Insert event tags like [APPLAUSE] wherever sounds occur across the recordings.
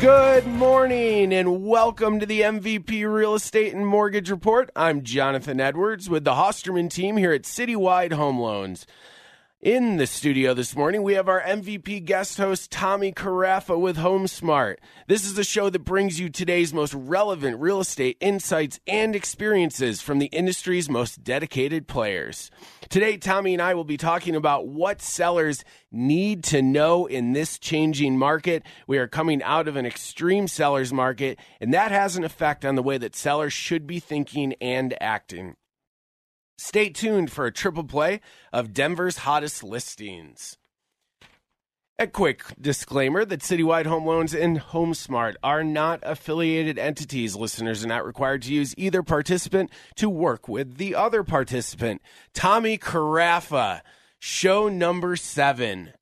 Good morning and welcome to the MVP Real Estate and Mortgage Report. I'm Jonathan Edwards with the Hosterman team here at Citywide Home Loans. In the studio this morning, we have our MVP guest host, Tommy Carafa with HomeSmart. This is a show that brings you today's most relevant real estate insights and experiences from the industry's most dedicated players. Today, Tommy and I will be talking about what sellers need to know in this changing market. We are coming out of an extreme seller's market, and that has an effect on the way that sellers should be thinking and acting. Stay tuned for a triple play of Denver's hottest listings. A quick disclaimer that Citywide Home Loans and HomeSmart are not affiliated entities. Listeners are not required to use either participant to work with the other participant. Tommy Carafa, show number seven.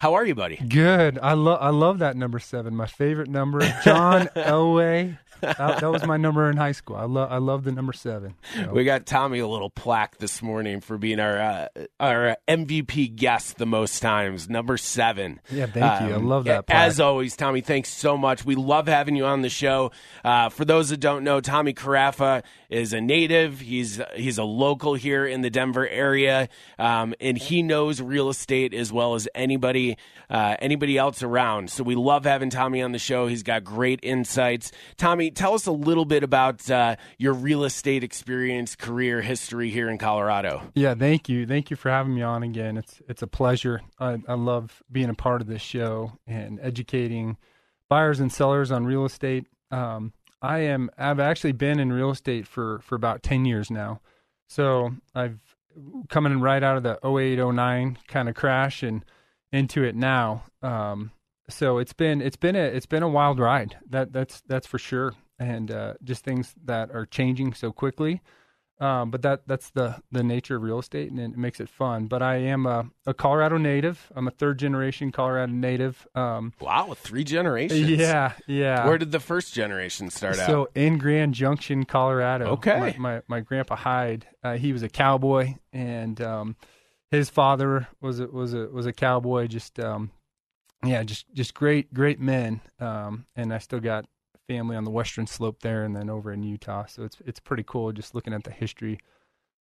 How are you, buddy? Good. I love I love that number seven. My favorite number, John [LAUGHS] Elway. That, that, was my number in high school. I love I love the number seven. So. We got Tommy a little plaque this morning for being our uh, our MVP guest the most times, number seven. Yeah, thank um, you. I um, love that. Plaque. As always, Tommy, thanks so much. We love having you on the show. Uh, for those that don't know, Tommy Carafa is a native. He's he's a local here in the Denver area, um, and he knows real estate as well as anybody uh, anybody else around. So we love having Tommy on the show. He's got great insights. Tommy, tell us a little bit about uh, your real estate experience, career history here in Colorado. Yeah, thank you, thank you for having me on again. It's it's a pleasure. I, I love being a part of this show and educating buyers and sellers on real estate. Um, I am I've actually been in real estate for for about 10 years now. So, I've coming right out of the 08 09 kind of crash and into it now. Um, so it's been it's been a it's been a wild ride. That that's that's for sure. And uh, just things that are changing so quickly. Um, but that that's the the nature of real estate, and it makes it fun. But I am a, a Colorado native. I'm a third generation Colorado native. Um, wow, three generations. Yeah, yeah. Where did the first generation start so, out? So in Grand Junction, Colorado. Okay. My my, my grandpa Hyde, uh, he was a cowboy, and um, his father was a, was a was a cowboy. Just um, yeah, just just great great men. Um, and I still got family on the western slope there, and then over in Utah. So it's it's pretty cool just looking at the history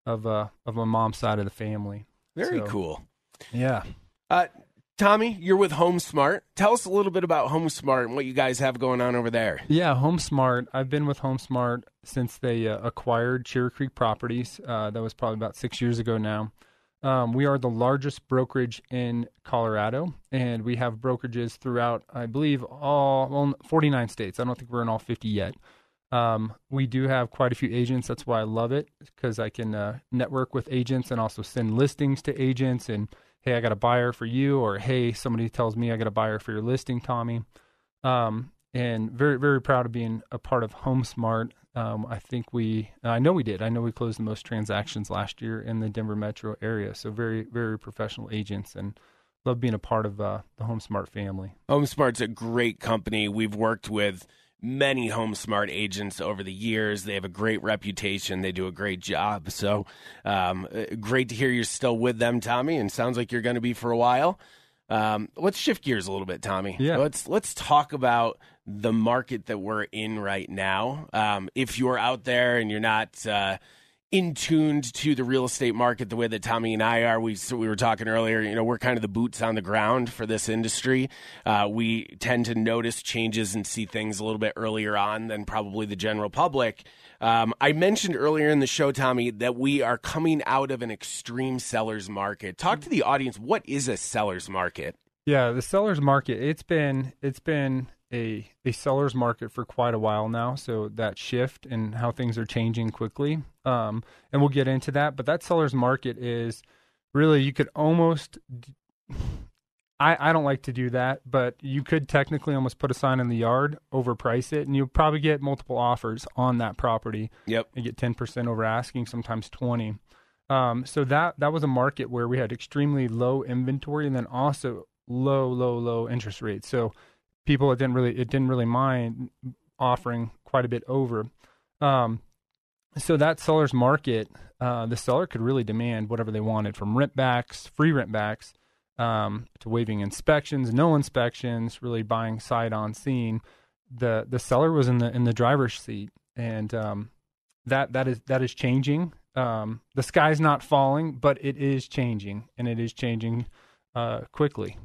of uh of my mom's side of the family. Very so, cool. Yeah. Uh, Tommy, you're with HomeSmart. Tell us a little bit about HomeSmart and what you guys have going on over there. Yeah, HomeSmart. I've been with HomeSmart since they uh, acquired Cherry Creek Properties. Uh, that was probably about six years ago now. Um, we are the largest brokerage in Colorado, and we have brokerages throughout, I believe, all well, 49 states. I don't think we're in all 50 yet. Um, we do have quite a few agents. That's why I love it because I can uh, network with agents and also send listings to agents. And hey, I got a buyer for you, or hey, somebody tells me I got a buyer for your listing, Tommy. Um, and very, very proud of being a part of HomeSmart. Um, I think we, I know we did. I know we closed the most transactions last year in the Denver metro area. So very, very professional agents and love being a part of uh, the HomeSmart family. HomeSmart's a great company. We've worked with many HomeSmart agents over the years. They have a great reputation. They do a great job. So um, great to hear you're still with them, Tommy, and sounds like you're going to be for a while. Um, let's shift gears a little bit, Tommy. Yeah. Let's let's talk about the market that we're in right now. Um, if you're out there and you're not uh, in tuned to the real estate market the way that Tommy and I are, we so we were talking earlier. You know, we're kind of the boots on the ground for this industry. Uh, we tend to notice changes and see things a little bit earlier on than probably the general public. Um, I mentioned earlier in the show, Tommy, that we are coming out of an extreme seller's market. Talk to the audience. What is a seller's market? Yeah, the seller's market. It's been it's been a a seller's market for quite a while now. So that shift and how things are changing quickly, um, and we'll get into that. But that seller's market is really you could almost I, I don't like to do that, but you could technically almost put a sign in the yard, overprice it, and you'll probably get multiple offers on that property. Yep. And get 10% over asking, sometimes 20. Um, so that that was a market where we had extremely low inventory and then also low, low, low interest rates. So people it didn't really it didn't really mind offering quite a bit over. Um, so that seller's market, uh, the seller could really demand whatever they wanted from rent backs, free rent backs, um, to waiving inspections, no inspections, really buying sight on scene. The the seller was in the in the driver's seat, and um, that that is that is changing. Um, the sky's not falling, but it is changing, and it is changing uh, quickly.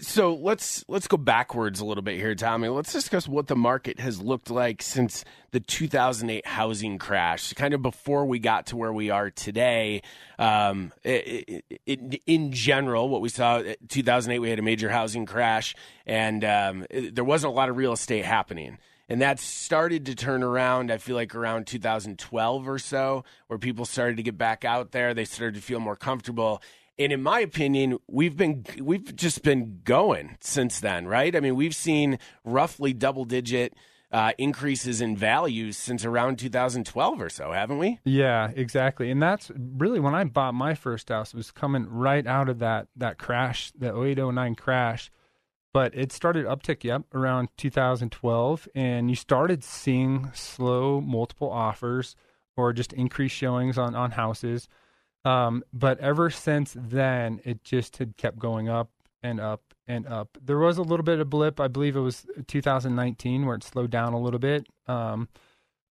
So let's let's go backwards a little bit here, Tommy. Let's discuss what the market has looked like since the 2008 housing crash, kind of before we got to where we are today. Um, it, it, it, in general, what we saw 2008, we had a major housing crash, and um, there wasn't a lot of real estate happening. And that started to turn around, I feel like around 2012 or so, where people started to get back out there. They started to feel more comfortable and in my opinion, we've been we've just been going since then, right? I mean, we've seen roughly double digit uh, increases in values since around 2012 or so, haven't we? Yeah, exactly. And that's really when I bought my first house. It was coming right out of that that crash, the 0809 crash. But it started uptick, yep, around 2012, and you started seeing slow multiple offers or just increased showings on on houses. Um, but ever since then, it just had kept going up and up and up. There was a little bit of blip. I believe it was 2019 where it slowed down a little bit. Um,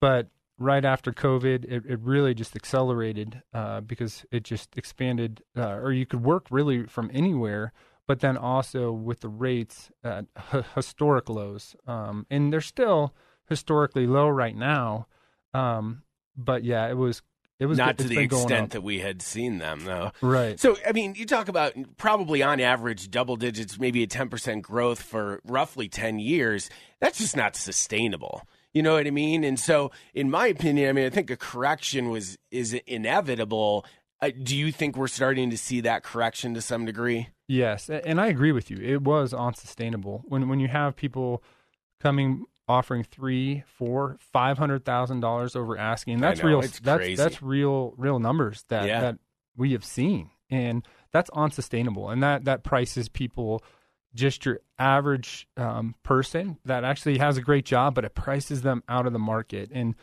but right after COVID, it, it really just accelerated uh, because it just expanded, uh, or you could work really from anywhere. But then also with the rates at h- historic lows, um, and they're still historically low right now. Um, but yeah, it was it was not to the extent that we had seen them, though. Right. So, I mean, you talk about probably on average double digits, maybe a ten percent growth for roughly ten years. That's just not sustainable. You know what I mean? And so, in my opinion, I mean, I think a correction was is inevitable. Uh, do you think we're starting to see that correction to some degree? Yes, and I agree with you. It was unsustainable when when you have people coming offering three, four, five hundred thousand dollars over asking. That's know, real. That's crazy. that's real real numbers that Yeah. that we have seen, and that's unsustainable. And that that prices people just your average um, person that actually has a great job, but it prices them out of the market. And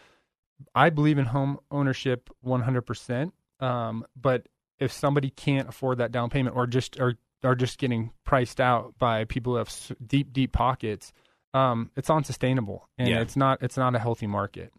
I believe in home ownership one hundred percent. Um, but if somebody can't afford that down payment, or just are are just getting priced out by people who have deep deep pockets um, it's unsustainable and Yeah. it's not it's not a healthy market.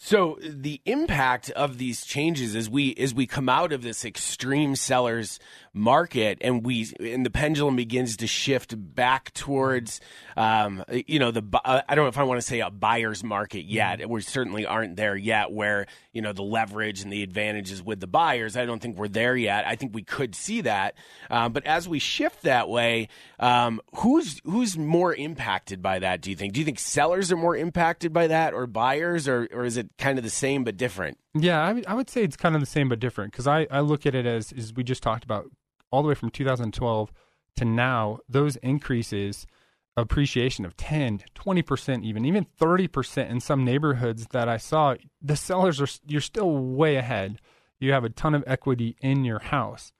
So the impact of these changes as we as we come out of this extreme sellers market and we and the pendulum begins to shift back towards um, you know the uh, I don't know if I want to say a buyer's market yet. We certainly aren't there yet where you know the leverage and the advantages with the buyers. I don't think we're there yet. I think we could see that, um, but as we shift that way, um, who's who's more impacted by that? Do you think? Do you think sellers are more impacted by that, or buyers, or or is it kind of the same but different? Yeah, I, I would say it's kind of the same but different because I, I look at it as as we just talked about all the way from 2012 to now. Those increases appreciation of 10 20% even even 30% in some neighborhoods that i saw the sellers are you're still way ahead you have a ton of equity in your house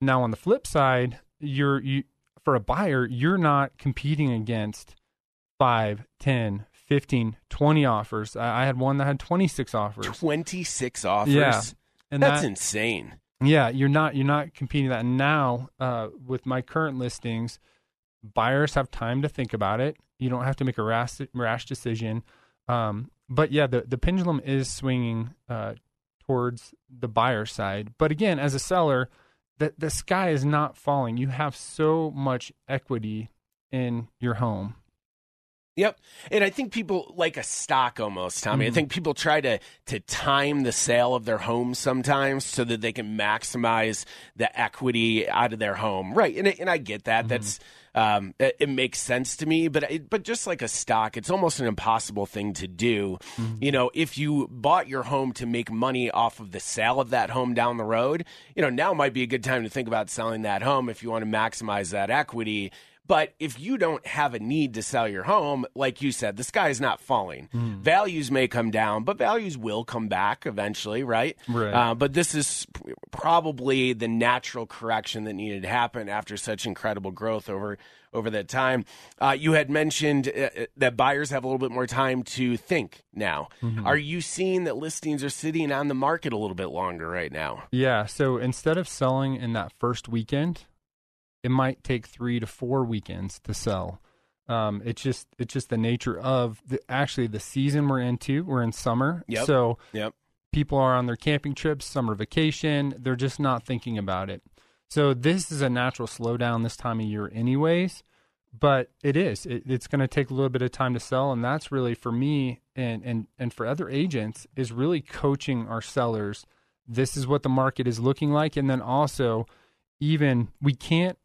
now on the flip side you're you for a buyer you're not competing against 5 10 15 20 offers i, I had one that had 26 offers Twenty six offers. Yeah, and that's that, insane. yeah, you're not you're not competing that. Now, uh, with my current listings, buyers have time to think about it. You don't have to make a rash rash decision. Um, but yeah, the the pendulum is swinging uh, towards the buyer side. But again, as a seller, the the sky is not falling. You have so much equity in your home. Yep. And I think people like a stock almost, Tommy. I Mhm. think people try to to time the sale of their home sometimes so that they can maximize the equity out of their home. Right. And, I- and I get that. That's um, it, it, makes sense to me. But it, but just like a stock, it's almost an impossible thing to do. Mm-hmm. You know, if you bought your home to make money off of the sale of that home down the road, you know, now might be a good time to think about selling that home if you want to maximize that equity. But if you don't have a need to sell your home, like you said, the sky is not falling. Mm. Values may come down, but values will come back eventually, right? Right. Uh, but this is probably the natural correction that needed to happen after such incredible growth over over that time. Uh, you had mentioned uh, uh that buyers have a little bit more time to think now. Mm-hmm. Are you seeing that listings are sitting on the market a little bit longer right now? Yeah. So instead of selling in that first weekend, it might take three to four weekends to sell. Um, it's just it's just the nature of the, actually the season we're into. We're in summer, yep. so yep. people are on their camping trips, summer vacation. They're just not thinking about it. So this is a natural slowdown this time of year, anyways. But it is. It, it's going to take a little bit of time to sell, and that's really for me and and and for other agents is really coaching our sellers. This is what the market is looking like, and then also even we can't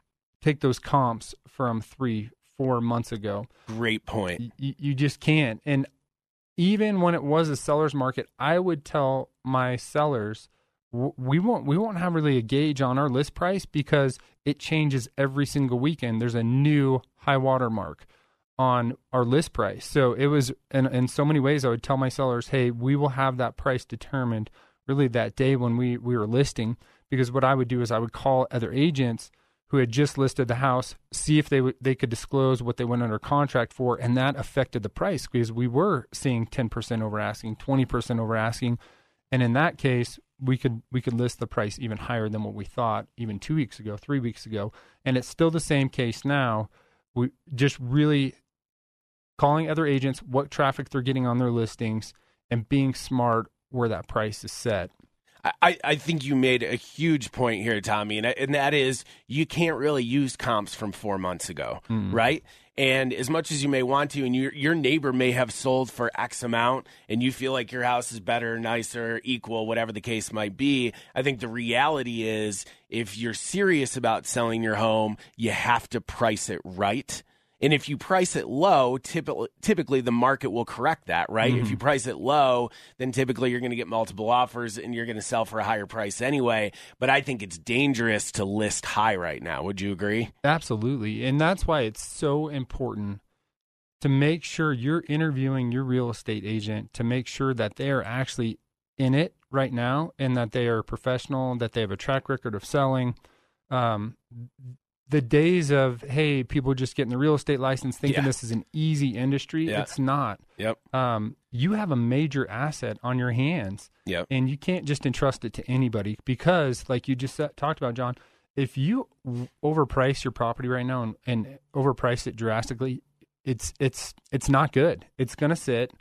take those comps from three, four months ago. Great point. Y- you just can't. And even when it was a seller's market, I would tell my sellers we won't we won't have really a gauge on our list price because it changes every single weekend. There's a new high water mark on our list price. So it was in in so many ways I would tell my sellers, "Hey, we will have that price determined really that day when we we were listing." Because what I would do is I would call other agents who had just listed the house, see if they w- they could disclose what they went under contract for, and that affected the price because we were seeing 10% over asking, 20% over asking, and in that case, we could we could list the price even higher than what we thought even two weeks ago, three weeks ago, and it's still the same case now. We just really calling other agents what traffic they're getting on their listings and being smart where that price is set. I, I think you made a huge point here, Tommy, and, and that is you can't really use comps from four months ago, mm. right? And as much as you may want to, and your your neighbor may have sold for X amount, and you feel like your house is better, nicer, equal, whatever the case might be, I think the reality is if you're serious about selling your home, you have to price it right and if you price it low, typically, typically the market will correct that, right? Mm-hmm. If you price it low, then typically you're going to get multiple offers and you're going to sell for a higher price anyway. But I think it's dangerous to list high right now. Would you agree? Absolutely. And that's why it's so important to make sure you're interviewing your real estate agent to make sure that they are actually in it right now and that they are professional, that they have a track record of selling. Um, the days of hey people just getting the real estate license thinking yeah. this is an easy industry. Yeah. it's not. Yep. Um, you have a major asset on your hands. Yep. And you can't just entrust it to anybody because like you just talked about john if you overprice your property right now and, and overprice it drastically it's it's it's not good. It's going to sit.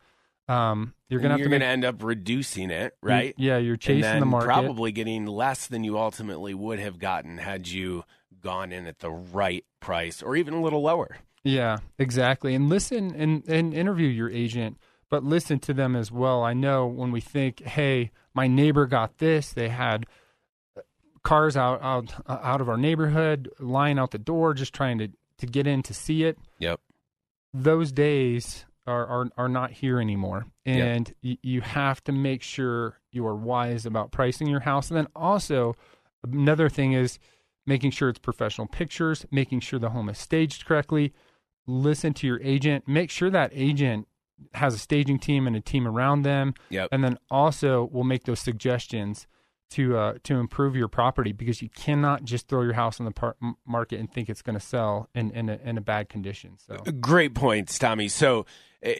Um, you're gonna you're gonna end up reducing it, right? yeah, you're chasing the market, probably getting less than you ultimately would have gotten had you gone in at the right price or even a little lower. Yeah, exactly. And listen and, and interview your agent, but listen to them as well. I know when we think, hey, my neighbor got this, they had uh, cars out out uh, out of our neighborhood, lying out the door, just trying to to get in to see it. Yep. Those days are are, are not here anymore, and yep. y- you have to make sure you are wise about pricing your house. And then also another thing is making sure it's professional pictures, making sure the home is staged correctly. Listen to your agent. Make sure that agent has a staging team and a team around them. Yep. And then also we'll make those suggestions to uh, to improve your property because you cannot just throw your house on the par- market and think it's going to sell in in a, in a bad condition. So great points, Tommy. So uh,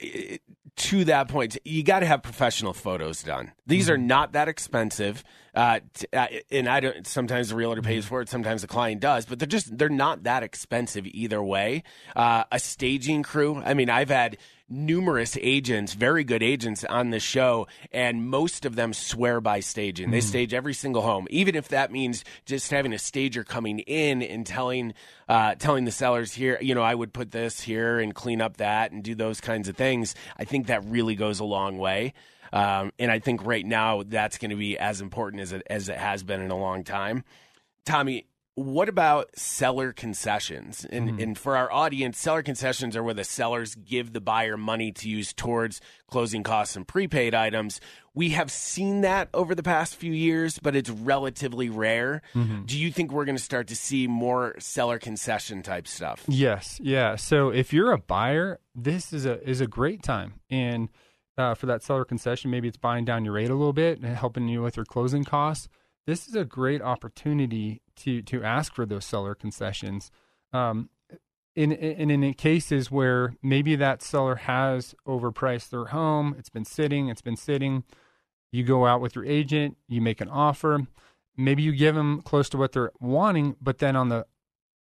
to that point, you got to have professional photos done. These mm-hmm. are not that expensive, uh, t- uh, and I don't. Sometimes the realtor pays mm-hmm. for it, sometimes the client does, but they're just they're not that expensive either way. Uh, a staging crew. I mean, I've had numerous agents, very good agents on the show, and most of them swear by staging. They stage every single home, even if that means just having a stager coming in and telling uh, telling the sellers here, you know, I would put this here and clean up that and do those kinds of things. I think that really goes a long way. Um, and I think right now that's going to be as important as it, as it has been in a long time. Tommy, what about seller concessions? And, Mm-hmm. and for our audience, seller concessions are where the sellers give the buyer money to use towards closing costs and prepaid items. We have seen that over the past few years, but it's relatively rare. Mm-hmm. Do you think we're going to start to see more seller concession type stuff? Yes, yeah. So if you're a buyer, this is a is a great time, and uh, for that seller concession, maybe it's buying down your rate a little bit and helping you with your closing costs. This is a great opportunity to to ask for those seller concessions. Um, in, in in cases where maybe that seller has overpriced their home, it's been sitting, it's been sitting. You go out with your agent, you make an offer. Maybe you give them close to what they're wanting, but then on the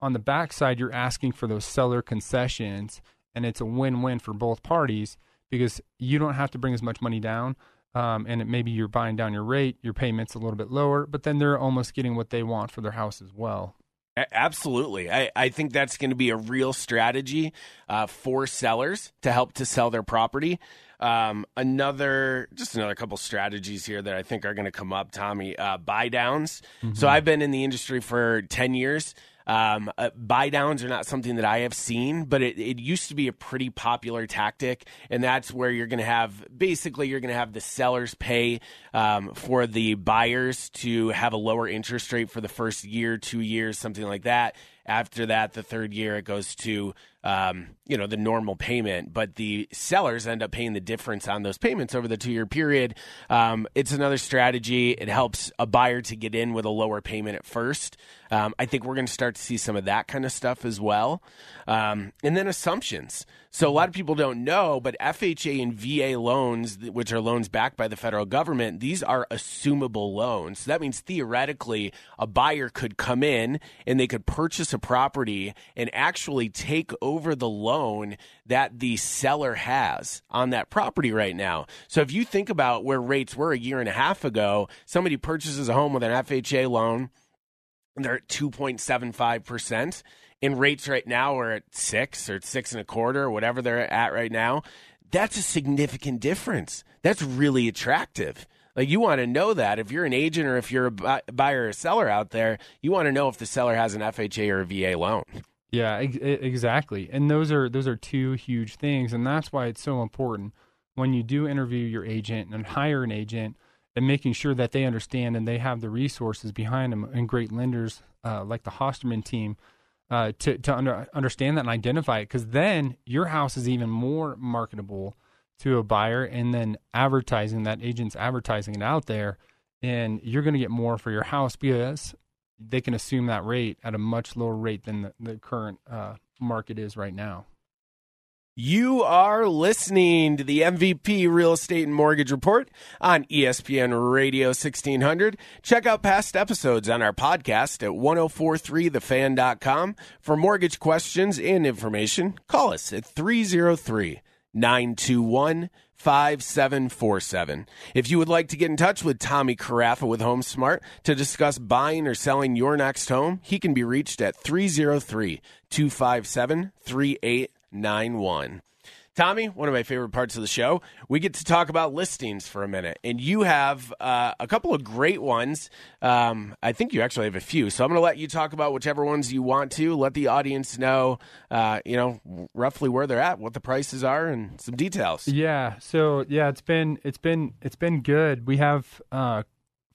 on the backside, you're asking for those seller concessions, and it's a win-win for both parties because you don't have to bring as much money down, um, and it, maybe you're buying down your rate, your payments a little bit lower, but then they're almost getting what they want for their house as well. Absolutely. I, I think that's going to be a real strategy uh, for sellers to help to sell their property. Um, another, just another couple strategies here that I think are going to come up, Tommy. Uh, buy downs. So I've been in the industry for 10 years. Um, uh, buy downs are not something that I have seen, but it, it used to be a pretty popular tactic. And that's where you're going to have basically, you're going to have the sellers pay um, for the buyers to have a lower interest rate for the first year, two years, something like that. After that, the third year, it goes to um, you know the normal payment, but the sellers end up paying the difference on those payments over the two year period. Um, it's another strategy. It helps a buyer to get in with a lower payment at first. Um, I think we're going to start to see some of that kind of stuff as well, um, and then assumptions. So a lot of people don't know, but FHA and VA loans, which are loans backed by the federal government, these are assumable loans. So that means theoretically a buyer could come in and they could purchase a property and actually take over the loan that the seller has on that property right now. So if you think about where rates were a year and a half ago, somebody purchases a home with an FHA loan, they're at 2.75%. And rates right now are at six or six and a quarter or whatever they're at right now. That's a significant difference. That's really attractive. Like you want to know that if you're an agent or if you're a buyer or seller out there, you want to know if the seller has an FHA or a VA loan. Yeah, exactly. And those are those are two huge things, and that's why it's so important when you do interview your agent and hire an agent, and making sure that they understand and they have the resources behind them and great lenders uh, like the Hosterman team uh, to to under, understand that and identify it, because then your house is even more marketable to a buyer, and then advertising that agent's advertising it out there, and you're going to get more for your house because they can assume that rate at a much lower rate than the, the current uh, market is right now. You are listening to the MVP Real Estate and Mortgage Report on ESPN Radio 1600. Check out past episodes on our podcast at 1043thefan.com. For mortgage questions and information, call us at 303 921 5747. If you would like to get in touch with Tommy Carafa with HomeSmart to discuss buying or selling your next home, he can be reached at 303 257 3891. Tommy, one of my favorite parts of the show, we get to talk about listings for a minute. And you have uh, a couple of great ones. Um, I think you actually have a few. So I'm going to let you talk about whichever ones you want to. Let the audience know, uh, you know, roughly where they're at, what the prices are, and some details. Yeah. So yeah, it's been it's been it's been good. We have uh,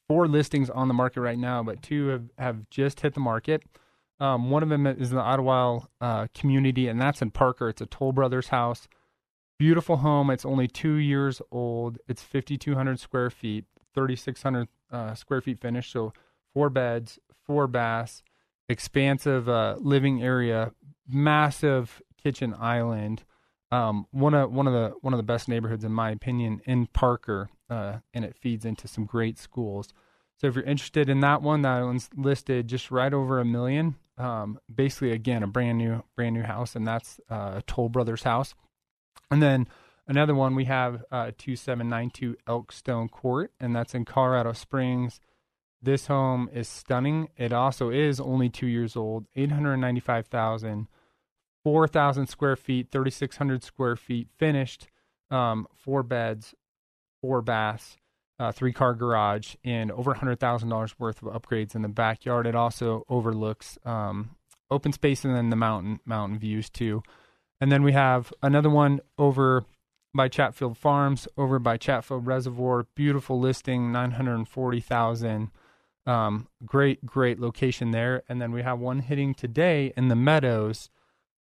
four listings on the market right now, but two have, have just hit the market. Um, one of them is in the Ottawa uh, community, and that's in Parker. It's a Toll Brothers house. Beautiful home. It's only two years old. It's 5,200 square feet, 3,600 uh, square feet finished. So four beds, four baths, expansive uh, living area, massive kitchen island. Um, one of one of the one of the best neighborhoods in my opinion in Parker, uh, and it feeds into some great schools. So if you're interested in that one, that one's listed just right over a million. Um, basically, again, a brand new brand new house, and that's uh, Toll Brothers house. And then another one we have uh, 2792 Elkstone Court, and that's in Colorado Springs. This home is stunning. It also is only two years old, 895,000, 4,000 square feet, 3,600 square feet finished, um, four beds, four baths. Uh, three car garage, and over $100,000 worth of upgrades in the backyard. It also overlooks um, open space and then the mountain mountain views too. And then we have another one over by Chatfield Farms, over by Chatfield Reservoir. Beautiful listing, 940,000. Um, great, great location there. And then we have one hitting today in the Meadows.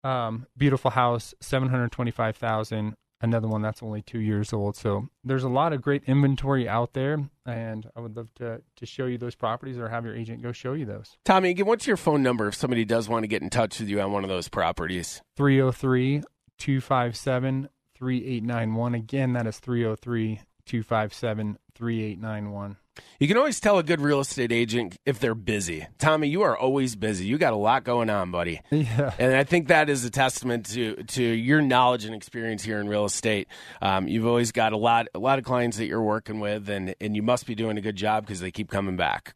Um, beautiful house, 725,000 another one that's only two years old. So there's a lot of great inventory out there, and I would love to to show you those properties or have your agent go show you those. Tommy, again, what's your phone number if somebody does want to get in touch with you on one of those properties? 303 257 3891. Again, that is 303 257 3891. You can always tell a good real estate agent if they're busy. Tommy, you are always busy. You got a lot going on, buddy. Yeah. And I think that is a testament to to your knowledge and experience here in real estate. Um, you've always got a lot a lot of clients that you're working with, and and you must be doing a good job because they keep coming back.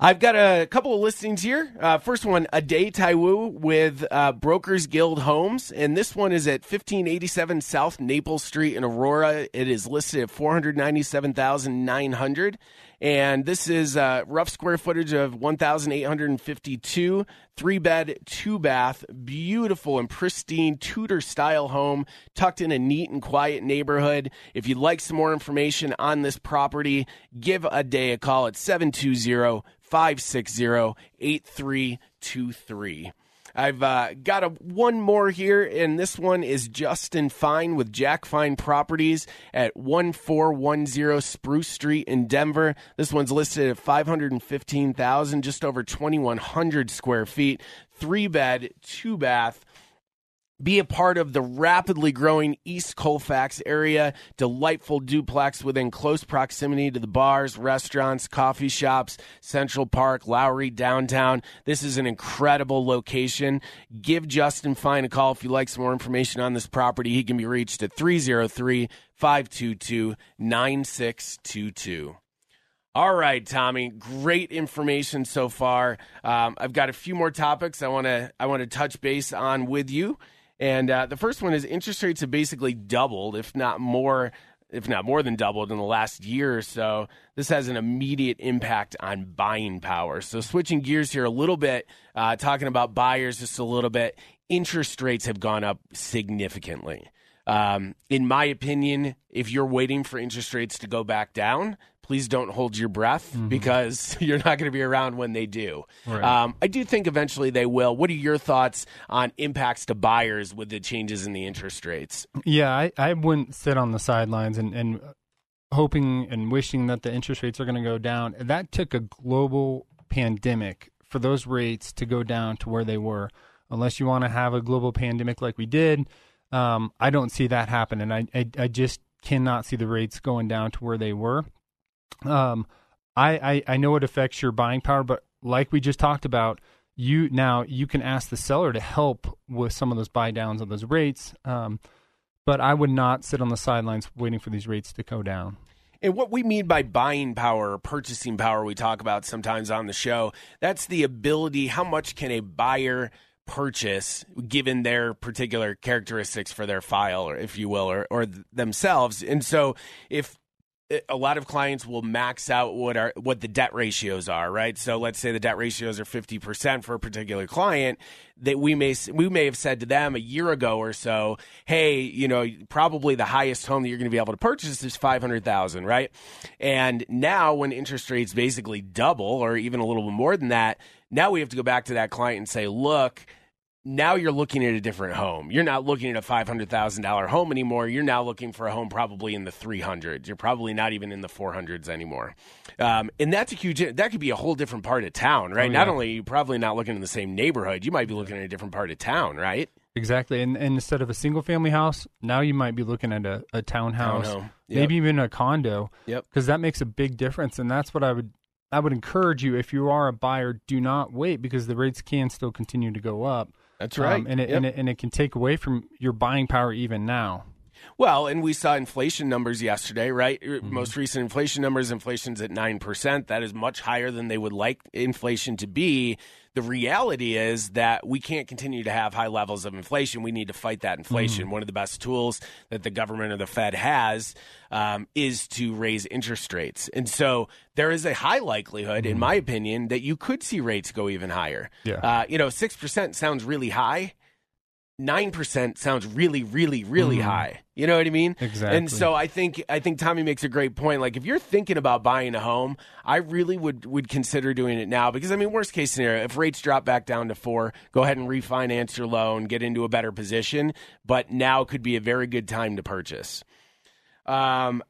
I've got a couple of listings here. Uh, first one, a day Taiwu with uh, Brokers Guild Homes, and this one is at 1587 South Naples Street in Aurora. It is listed at 497,900, and this is uh, rough square footage of 1,852, three bed, two bath, beautiful and pristine Tudor style home, tucked in a neat and quiet neighborhood. If you'd like some more information on this property, give a day a call at 720- 560 8323. I've uh, got a, one more here, and this one is Justin Fine with Jack Fine Properties at 1410 Spruce Street in Denver. This one's listed at 515000 just over 2,100 square feet, three bed, two bath be a part of the rapidly growing East Colfax area. Delightful duplex within close proximity to the bars, restaurants, coffee shops, Central Park, Lowry, downtown. This is an incredible location. Give Justin Fine a call if you'd like some more information on this property. He can be reached at 303 522 9622. All right, Tommy. Great information so far. Um, I've got a few more topics I want to I want to touch base on with you. And uh, the first one is interest rates have basically doubled, if not more, if not more than doubled in the last year or so. This has an immediate impact on buying power. So switching gears here a little bit, uh, talking about buyers just a little bit. Interest rates have gone up significantly. Um, in my opinion, if you're waiting for interest rates to go back down, please don't hold your breath mm-hmm. because [LAUGHS] you're not going to be around when they do. Right. Um, I do think eventually they will. What are your thoughts on impacts to buyers with the changes in the interest rates? Yeah, I, I wouldn't sit on the sidelines and, and hoping and wishing that the interest rates are going to go down. That took a global pandemic for those rates to go down to where they were. Unless you want to have a global pandemic like we did, um, I don't see that happen. And I, I, I just cannot see the rates going down to where they were. Um, I, I, I know it affects your buying power, but like we just talked about, you now you can ask the seller to help with some of those buy downs on those rates. Um, but I would not sit on the sidelines waiting for these rates to go down. And what we mean by buying power or purchasing power, we talk about sometimes on the show. That's the ability. How much can a buyer purchase given their particular characteristics for their file, or if you will, or, or themselves? And so, if a lot of clients will max out what are what the debt ratios are, right? So let's say the debt ratios are 50% for a particular client that we may we may have said to them a year ago or so, "Hey, you know, probably the highest home that you're going to be able to purchase is 500,000, right?" And now when interest rates basically double or even a little bit more than that, now we have to go back to that client and say, "Look, now you're looking at a different home. You're not looking at a $500,000 home anymore. You're now looking for a home probably in the 300s. You're probably not even in the 400s anymore. Um, and that's a huge, that could be a whole different part of town, right? Oh, yeah. Not only you probably not looking in the same neighborhood, you might be looking at a different part of town, right? Exactly. And, and instead of a single family house, now you might be looking at a, a townhouse, Townhome. Yep. maybe even a condo. Yep. Because that makes a big difference. And that's what I would I would encourage you if you are a buyer, do not wait because the rates can still continue to go up. That's right. Um, and, it, yep. and, it, and it can take away from your buying power even now. Well, and we saw inflation numbers yesterday, right? Mm-hmm. Most recent inflation numbers, inflation's at 9%. That is much higher than they would like inflation to be the reality is that we can't continue to have high levels of inflation. We need to fight that inflation. Mm-hmm. One of the best tools that the government or the Fed has um, is to raise interest rates. And so there is a high likelihood, in my opinion, that you could see rates go even higher. Mm-hmm. Yeah. Uh, you know, 6% sounds really high. 9% sounds really really really high you know what i mean. Exactly. and so i think i think tommy makes a great point like if you're thinking about buying a home i really would would consider doing it now because i mean worst case scenario if rates drop back down to 4 go ahead and refinance your loan get into a better position but now could be a very good time to purchase um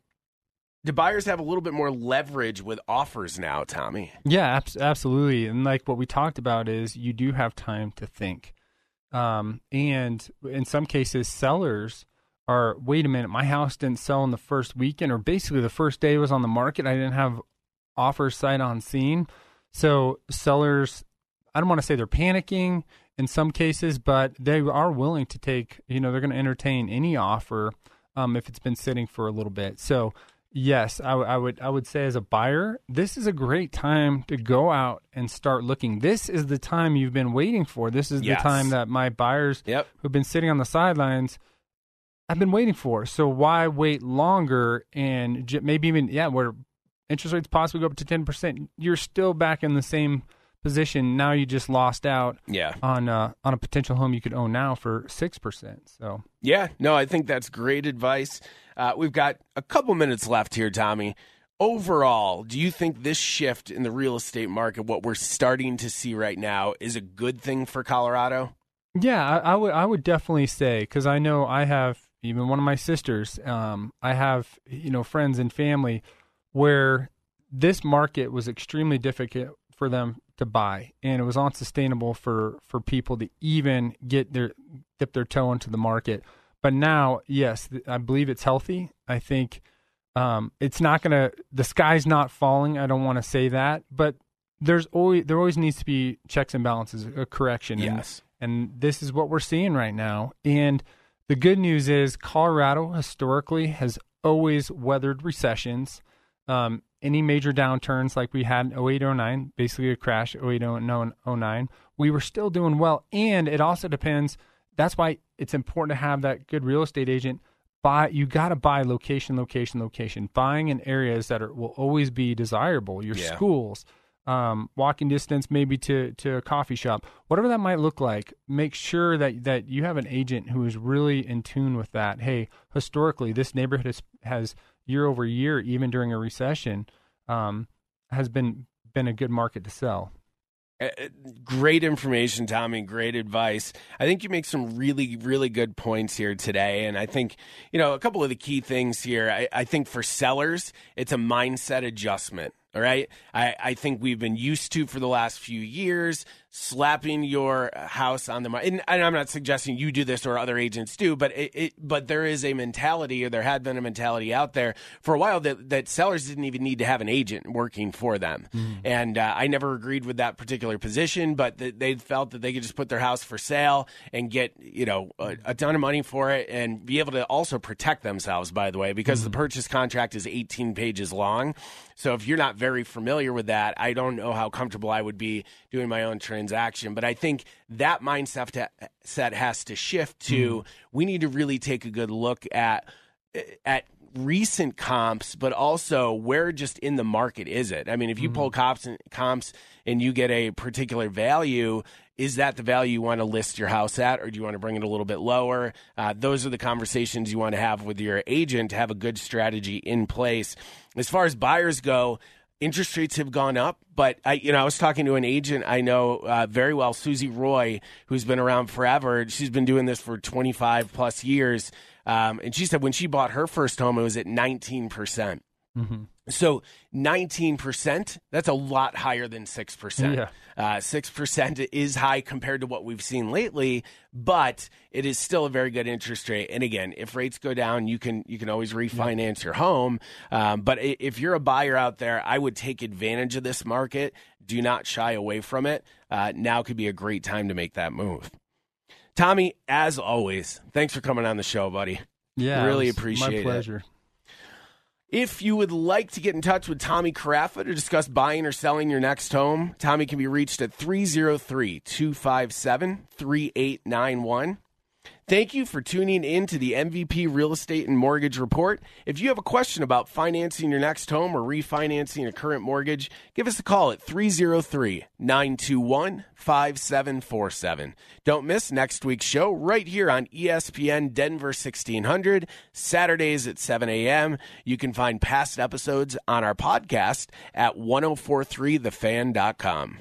do buyers have a little bit more leverage with offers now tommy Yeah, abs- absolutely. And like what we talked about is you do have time to think. Um, and in some cases, sellers are, wait a minute, my house didn't sell in the first weekend, or basically the first day was on the market. I didn't have offers sight on scene. So sellers, I don't want to say they're panicking in some cases, but they are willing to take, you know, they're going to entertain any offer um, if it's been sitting for a little bit. So yes, I, w- I would I would say as a buyer, this is a great time to go out and start looking. This is the time you've been waiting for. This is Yes. the time that my buyers Yep. who've been sitting on the sidelines I've been waiting for. So why wait longer and j- maybe even yeah, where interest rates possibly go up to 10%, you're still back in the same position. Now you just lost out yeah on uh, on a potential home you could own now for 6%. So Yeah, no, I think that's great advice. Uh, we've got a couple minutes left here, Tommy. Overall, do you think this shift in the real estate market, what we're starting to see right now, is a good thing for Colorado? Yeah, I, I would I would definitely say because I know I have even one of my sisters. Um, I have you know friends and family where this market was extremely difficult for them to buy, and it was unsustainable for for people to even get their dip their toe into the market. But now, yes, I believe it's healthy. I think um, it's not gonna. The sky's not falling. I don't want to say that, but there's always there always needs to be checks and balances, a correction. And- Yes. and this is what we're seeing right now. And the good news is Colorado historically has always weathered recessions. Um, any major downturns like we had in 08 09, basically a crash 08 09, we were still doing well. And it also depends. That's why it's important to have that good real estate agent. Buy you got to buy location, location, location. Buying in areas that are, will always be desirable. Your Yeah. schools, um, walking distance maybe to, to a coffee shop, whatever that might look like, make sure that, that you have an agent who is really in tune with that. Hey, historically, this neighborhood has, has year over year, even during a recession, um, has been been a good market to sell. Uh, uh, Great information, Tommy. Great advice. I think you make some really, really good points here today. And I think, you know, a couple of the key things here. I, I think for sellers, it's a mindset adjustment. All right. I, I think we've been used to for the last few years slapping your house on the and, and I'm not suggesting you do this or other agents do, but it, it but there is a mentality or there had been a mentality out there for a while that, that sellers didn't even need to have an agent working for them. And uh, I never agreed with that particular position, but th- they felt that they could just put their house for sale and get, you know, a, a ton of money for it and be able to also protect themselves, by the way, because the purchase contract is 18 pages long. So if you're not very familiar with that, I don't know how comfortable I would be doing my own transaction. But I think that mindset to, set has to shift to hmm. we need to really take a good look at eh, at recent comps, but also where just in the market is it? I mean, if you pull hmm. comps and comps and you get a particular value, is that the value you want to list your house at, or do you want to bring it a little bit lower? Uh, those are the conversations you want to have with your agent to have a good strategy in place. As far as buyers go, interest rates have gone up, but I, you know, I was talking to an agent I know uh, very well, Susie Roy, who's been around forever. She's been doing this for 25 plus years. Um, and she said when she bought her first home, it was at 19%. percent So 19%, that's a lot higher than 6%. Yeah. Uh, 6% is high compared to what we've seen lately, but it is still a very good interest rate. And again, if rates go down, you can you can always refinance your home. Um, but if you're a buyer out there, I would take advantage of this market. Do not shy away from it. Uh, now could be a great time to make that move. Tommy, as always, thanks for coming on the show, buddy. Yeah, Really appreciate it my it. If you would like to get in touch with Tommy Carafa to discuss buying or selling your next home, Tommy can be reached at 303 257 3891. Thank you for tuning in to the MVP Real Estate and Mortgage Report. If you have a question about financing your next home or refinancing a current mortgage, give us a call at 303 921 5747. Don't miss next week's show right here on ESPN Denver 1600, Saturdays at 7 a.m. You can find past episodes on our podcast at 1043thefan.com.